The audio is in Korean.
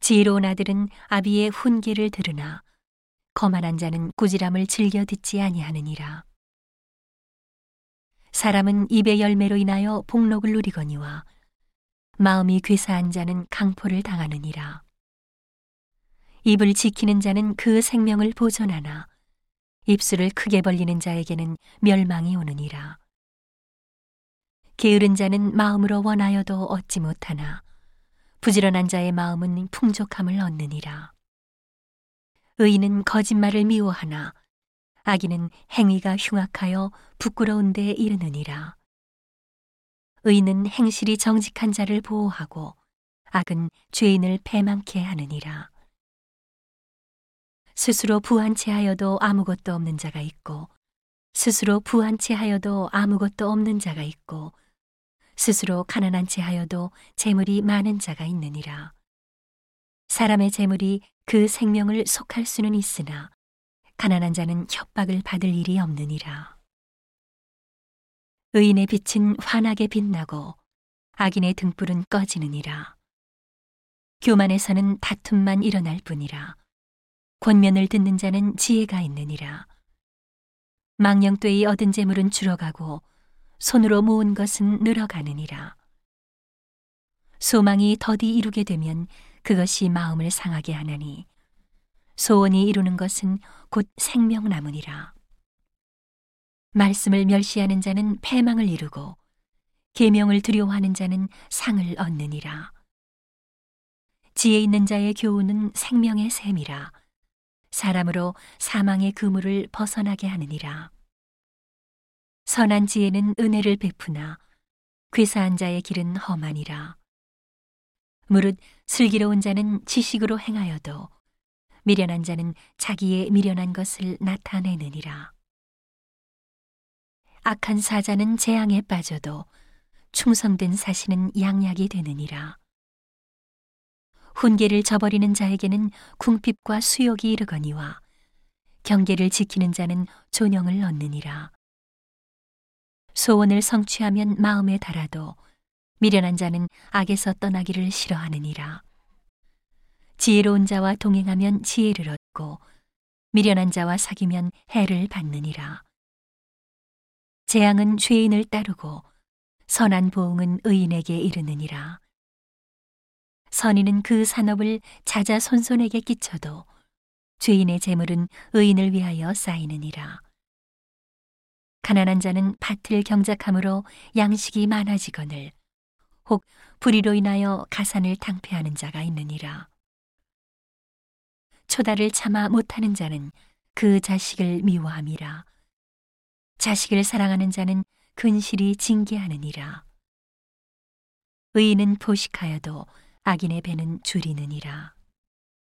지혜로운 아들은 아비의 훈계를 들으나 거만한 자는 꾸지람을 즐겨 듣지 아니하느니라. 사람은 입의 열매로 인하여 복록을 누리거니와 마음이 괴사한 자는 강포를 당하느니라. 입을 지키는 자는 그 생명을 보존하나 입술을 크게 벌리는 자에게는 멸망이 오느니라. 게으른 자는 마음으로 원하여도 얻지 못하나 부지런한 자의 마음은 풍족함을 얻느니라. 의인은 거짓말을 미워하나 악인은 행위가 흉악하여 부끄러운 데 이르느니라. 의인은 행실이 정직한 자를 보호하고 악은 죄인을 패망케 하느니라. 스스로 부한 채 하여도 아무것도 없는 자가 있고 스스로 부한 채 하여도 아무것도 없는 자가 있고 스스로 가난한 채 하여도 재물이 많은 자가 있느니라. 사람의 재물이 그 생명을 속할 수는 있으나 가난한 자는 협박을 받을 일이 없느니라. 의인의 빛은 환하게 빛나고 악인의 등불은 꺼지느니라. 교만에서는 다툼만 일어날 뿐이라. 권면을 듣는 자는 지혜가 있느니라. 망령되이 얻은 재물은 줄어가고 손으로 모은 것은 늘어가느니라. 소망이 더디 이루게 되면 그것이 마음을 상하게 하나니 소원이 이루는 것은 곧 생명나무니라. 말씀을 멸시하는 자는 패망을 이루고 계명을 두려워하는 자는 상을 얻느니라. 지혜 있는 자의 교훈은 생명의 샘이라. 사람으로 사망의 그물을 벗어나게 하느니라. 선한 지혜는 은혜를 베푸나 괴사한 자의 길은 험하니라. 무릇 슬기로운 자는 지식으로 행하여도 미련한 자는 자기의 미련한 것을 나타내느니라. 악한 사자는 재앙에 빠져도 충성된 사신은 양약이 되느니라. 훈계를 저버리는 자에게는 궁핍과 수욕이 이르거니와 경계를 지키는 자는 존영을 얻느니라. 소원을 성취하면 마음에 달아도 미련한 자는 악에서 떠나기를 싫어하느니라. 지혜로운 자와 동행하면 지혜를 얻고 미련한 자와 사귀면 해를 받느니라. 재앙은 죄인을 따르고 선한 보응은 의인에게 이르느니라. 선인은 그 산업을 자자손손에게 끼쳐도 죄인의 재물은 의인을 위하여 쌓이느니라. 가난한 자는 밭을 경작함으로 양식이 많아지거늘 혹 불의로 인하여 가산을 탕폐하는 자가 있느니라. 초다를 참아 못하는 자는 그 자식을 미워함이라. 자식을 사랑하는 자는 근실이 징계하느니라. 의인은 포식하여도 악인의 배는 줄이느니라.